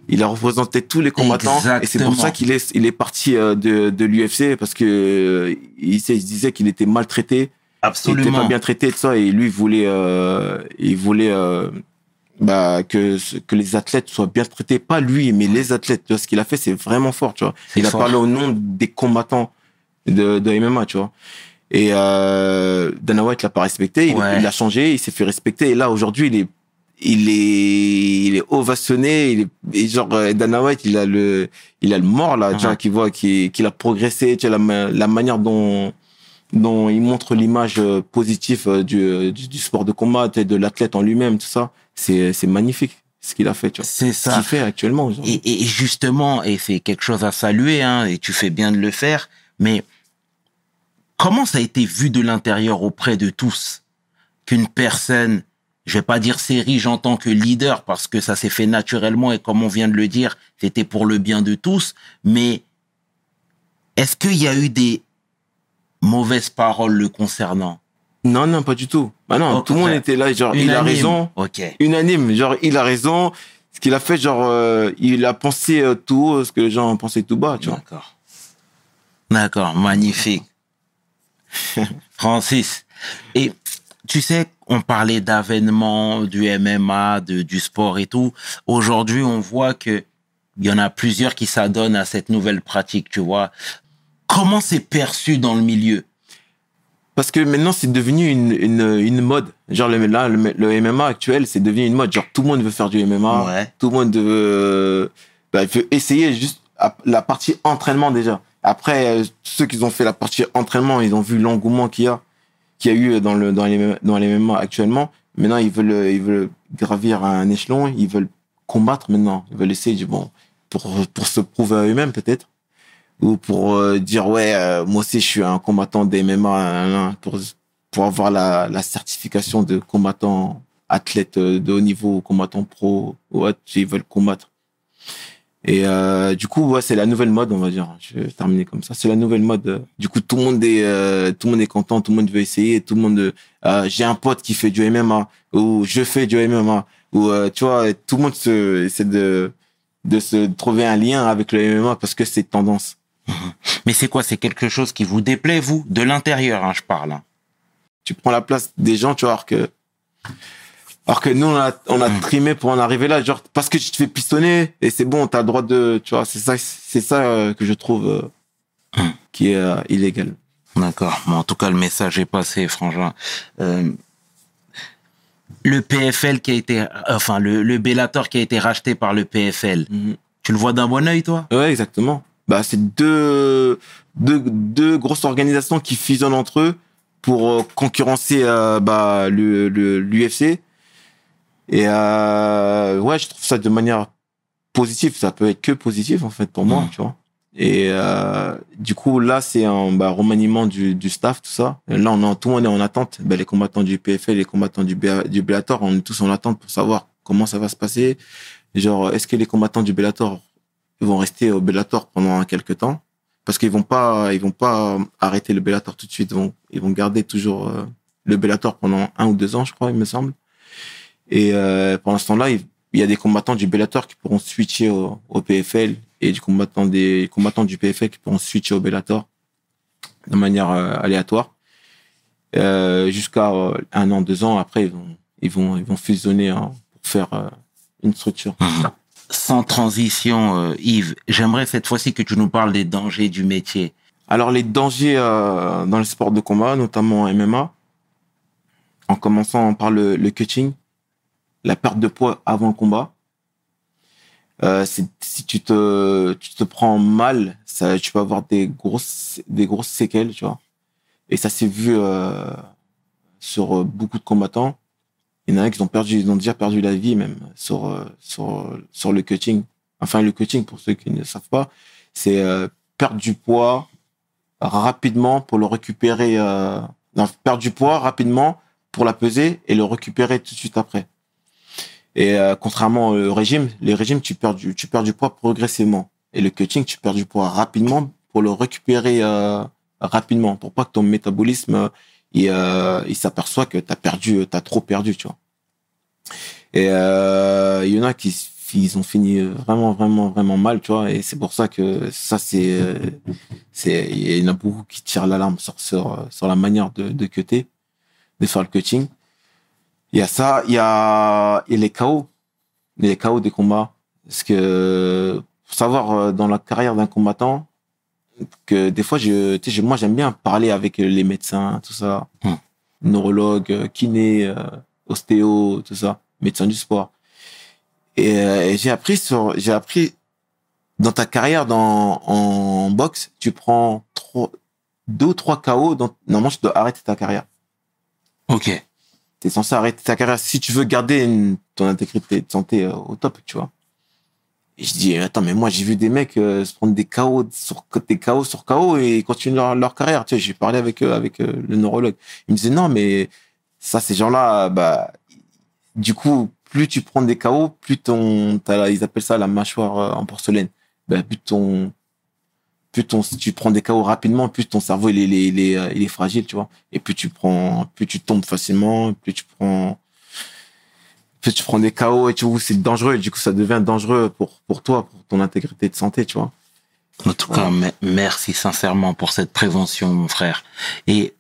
S3: il a représenté tous les combattants et c'est pour ça qu'il est il est parti euh, de de l'UFC parce que euh, il, se disait qu'il était maltraité, il était
S1: Absolument.
S3: pas bien traité et tout ça et lui il voulait euh, il voulait euh, bah que que les athlètes soient bien traités, pas lui mais les athlètes. Tu vois, ce qu'il a fait c'est vraiment fort, tu vois. Il a parlé au nom des combattants de, de MMA, tu vois. Et euh, Dana White l'a pas respecté, il,
S1: Ouais.
S3: il a changé, il s'est fait respecter. Et là, aujourd'hui, il est, il est, il est ovationné. Il est, et genre euh, Dana White, il a le, il a le mort là, tu
S1: Mhm.
S3: vois, qui voit qu'il qu'il a progressé, tu vois, la, la manière dont dont il montre l'image euh, positive euh, du, du, du sport de combat, sais, de l'athlète en lui-même, tout ça, c'est c'est magnifique ce qu'il a fait, tu vois.
S1: C'est
S3: Ce
S1: ça.
S3: qu'il fait actuellement.
S1: Et, et justement, et c'est quelque chose à saluer, hein, et tu fais bien de le faire, mais comment ça a été vu de l'intérieur auprès de tous qu'une personne, je vais pas dire série, j'entends que leader, parce que ça s'est fait naturellement, et comme on vient de le dire, c'était pour le bien de tous, mais est-ce qu'il y a eu des mauvaises paroles le concernant?
S3: Non, non, pas du tout. Bah non, tout le monde était là, genre, il a raison.
S1: Ok.
S3: unanime. Genre, il a raison. Ce qu'il a fait, genre, euh, il a pensé euh, tout haut, ce que les gens ont pensé tout bas, tu vois.
S1: D'accord. D'accord, magnifique. Francis. Et tu sais, on parlait d'avènement, du MMA, de, du sport et tout. Aujourd'hui, on voit que il y en a plusieurs qui s'adonnent à cette nouvelle pratique, tu vois. Comment c'est perçu dans le milieu?
S3: Parce que maintenant, c'est devenu une, une, une mode. Genre, le, là, le, le MMA actuel, c'est devenu une mode. Genre, tout le monde veut faire du MMA.
S1: Ouais.
S3: Tout le monde veut, bah, veut essayer juste la partie entraînement déjà. Après, euh, ceux qui ont fait la partie entraînement, ils ont vu l'engouement qu'il y a, qu'il y a eu dans le, dans les, dans les MMA actuellement. Maintenant, ils veulent, ils veulent gravir un échelon, ils veulent combattre maintenant. Ils veulent essayer, du- bon, pour, pour se prouver à eux-mêmes peut-être. Ou pour euh, dire, ouais, euh, moi aussi, je suis un combattant des MMA, pour, pour avoir la, la certification de combattant athlète euh, de haut niveau, combattant pro, ou autre, ils veulent combattre. Et euh, du coup, ouais, c'est la nouvelle mode, on va dire. Je vais terminer comme ça. C'est la nouvelle mode. Du coup, tout le monde est, euh, tout le monde est content, tout le monde veut essayer, tout le monde. euh, j'ai un pote qui fait du MMA ou je fais du MMA ou euh, tu vois, tout le monde se, essaie de de se trouver un lien avec le MMA parce que c'est tendance.
S1: Mais c'est quoi? C'est quelque chose qui vous déplaît, vous? De l'intérieur, hein, je parle.
S3: Tu prends la place des gens, tu vois, alors que alors que nous on a on a trimé pour en arriver là, genre parce que tu te fais pistonner et c'est bon, t'as le droit de, tu vois, c'est ça, c'est ça euh, que je trouve euh, qui est euh, illégal.
S1: D'accord. Bon, en tout cas, le message est passé, frangin. Euh, le PFL qui a été, enfin, le, le Bellator qui a été racheté par le PFL. Tu le vois d'un bon œil, toi?
S3: Ouais, exactement. Bah, c'est deux, deux, deux grosses organisations qui fusionnent entre eux pour euh, concurrencer euh, bah, le, le, l'UFC. Et euh, ouais, je trouve ça de manière positive. Ça peut être que positif, en fait, pour moi,
S1: Mhm.
S3: tu vois. Et euh, du coup, là, c'est un bah, remaniement du, du staff, tout ça. Et là, on est, en- tout le monde est en attente. Bah, les combattants du PFL, les combattants du, BA du Bellator, on est tous en attente pour savoir comment ça va se passer. Genre, est-ce que les combattants du Bellator vont rester au Bellator pendant quelques temps? Parce qu'ils vont pas ils vont pas arrêter le Bellator tout de suite ils vont ils vont garder toujours euh, le Bellator pendant un ou deux ans je crois il me semble et euh, pendant ce temps-là il, il y a des combattants du Bellator qui pourront switcher au, au PFL et du combattant des combattants du PFL qui pourront switcher au Bellator de manière euh, aléatoire. Euh, jusqu'à euh, un an deux ans après ils vont ils vont ils vont fusionner hein, pour faire euh, une structure.
S1: Sans transition, euh, Yves, j'aimerais cette fois-ci que tu nous parles des dangers du métier.
S3: Alors les dangers euh, dans le sport de combat, notamment en MMA, en commençant par le, le cutting, la perte de poids avant le combat. Euh, si tu te, tu te prends mal, ça, tu peux avoir des grosses, des grosses séquelles, tu vois. Et ça s'est vu euh, sur euh, beaucoup de combattants. Il y en a qui ont perdu, ils ont déjà perdu la vie même sur euh, sur sur le cutting. Enfin le cutting pour ceux qui ne savent pas, c'est euh, perdre du poids rapidement pour le récupérer. Euh, non, perdre du poids rapidement pour la peser et le récupérer tout de suite après. Et euh, contrairement au régime, les régimes, tu perds du, tu perds du poids progressivement. Et le cutting, tu perds du poids rapidement pour le récupérer euh, rapidement, pour pas que ton métabolisme euh, il, euh, il s'aperçoit que t'as perdu, t'as trop perdu, tu vois. Et euh, il y en a qui ils ont fini vraiment, vraiment, vraiment mal, tu vois. Et c'est pour ça que ça, c'est, euh, c'est, il y en a beaucoup qui tirent l'alarme sur, sur, sur la manière de, de cutter, de faire le cutting. Il y a ça, il y a, il y a les KO, les KO des combats. Parce que, faut savoir, euh, dans la carrière d'un combattant, que des fois, je, tu sais, je- moi, j'aime bien parler avec les médecins, tout ça,
S1: Hmm.
S3: neurologues, kiné, euh, ostéo, tout ça, médecins du sport. Et, euh, et j'ai appris sur, j'ai appris dans ta carrière dans, en boxe, tu prends trois, deux ou trois KO, donc normalement, tu dois arrêter ta carrière.
S1: Ok.
S3: Tu es censé arrêter ta carrière si tu veux garder ton intégrité de santé euh, au top, tu vois. Et je dis, attends, mais moi, j'ai vu des mecs euh, se prendre des KO sur des KO sur KO et ils continuent leur, leur carrière. Tu sais, j'ai parlé avec avec euh, le neurologue. Il me disait, non, mais ça, ces gens-là, bah, du coup, plus tu prends des KO, plus ton, la- ils appellent ça la mâchoire en porcelaine. Bah, plus ton, plus ton, tu prends des KO rapidement, plus ton cerveau, il est, il est, il est, euh, il est fragile, tu vois. Et plus tu prends, plus tu tombes facilement, plus tu prends, plus tu prends des KO et tu vois, c'est dangereux. Et du coup, ça devient dangereux pour, pour toi, pour ton intégrité de santé, tu vois.
S1: En tout cas, me- merci sincèrement pour cette prévention, mon frère. Et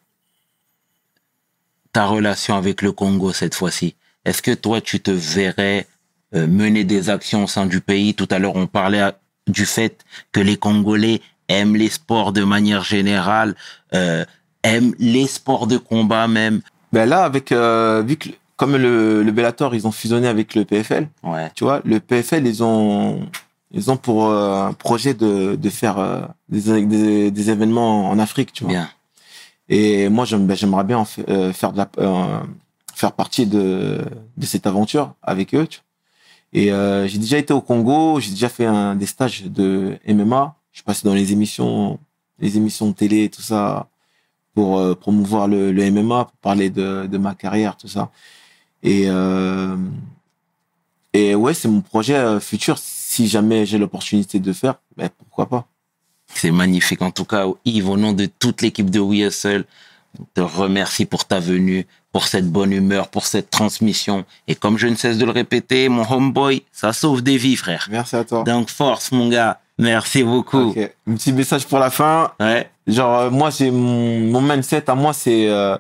S1: ta relation avec le Congo cette fois-ci, est-ce que toi, tu te verrais euh, mener des actions au sein du pays? Tout à l'heure, on parlait du fait que les Congolais aiment les sports de manière générale, euh, aiment les sports de combat même.
S3: Ben là, avec, euh, vu que, comme le, le Bellator, ils ont fusionné avec le PFL,
S1: Ouais.
S3: tu vois, le PFL, ils ont, ils ont pour euh, un projet de, de faire euh, des, des, des événements en Afrique, tu vois.
S1: Bien.
S3: Et moi, ben, j'aimerais bien en fa- faire de la, faire partie de, de cette aventure avec eux. Tu vois. Et euh, j'ai déjà été au Congo, j'ai déjà fait un, des stages de MMA. Je suis passé dans les émissions, les émissions de télé, tout ça, pour euh, promouvoir le, le MMA, pour parler de, de ma carrière, tout ça. Et euh, et ouais, c'est mon projet euh, futur. Si jamais j'ai l'opportunité de faire, ben pourquoi pas.
S1: C'est magnifique. En tout cas, Yves, au nom de toute l'équipe de We Hustle, on te remercie pour ta venue, pour cette bonne humeur, pour cette transmission. Et comme je ne cesse de le répéter, mon homeboy, ça sauve des vies, frère.
S3: Merci à toi.
S1: Donc, force, mon gars. Merci beaucoup.
S3: Un petit message pour la fin.
S1: Ouais.
S3: Genre, euh, moi, j'ai mon, mon mindset à moi, c'est il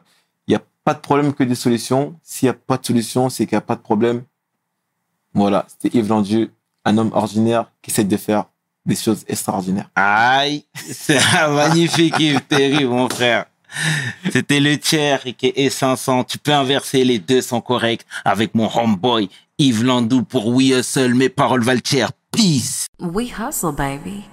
S3: n'y a pas de problème que des solutions. S'il n'y a pas de solution, c'est qu'il n'y a pas de problème. Voilà, c'était Yves Landu, un homme ordinaire qui essaie de faire des choses extraordinaires.
S1: Aïe, c'est un magnifique Yves Terry, mon frère. C'était le tiers qui est 500. Tu peux inverser, les deux sont corrects avec mon homeboy Yves Landou pour We Hustle. Mes paroles valent cher. Peace.
S2: We hustle, baby.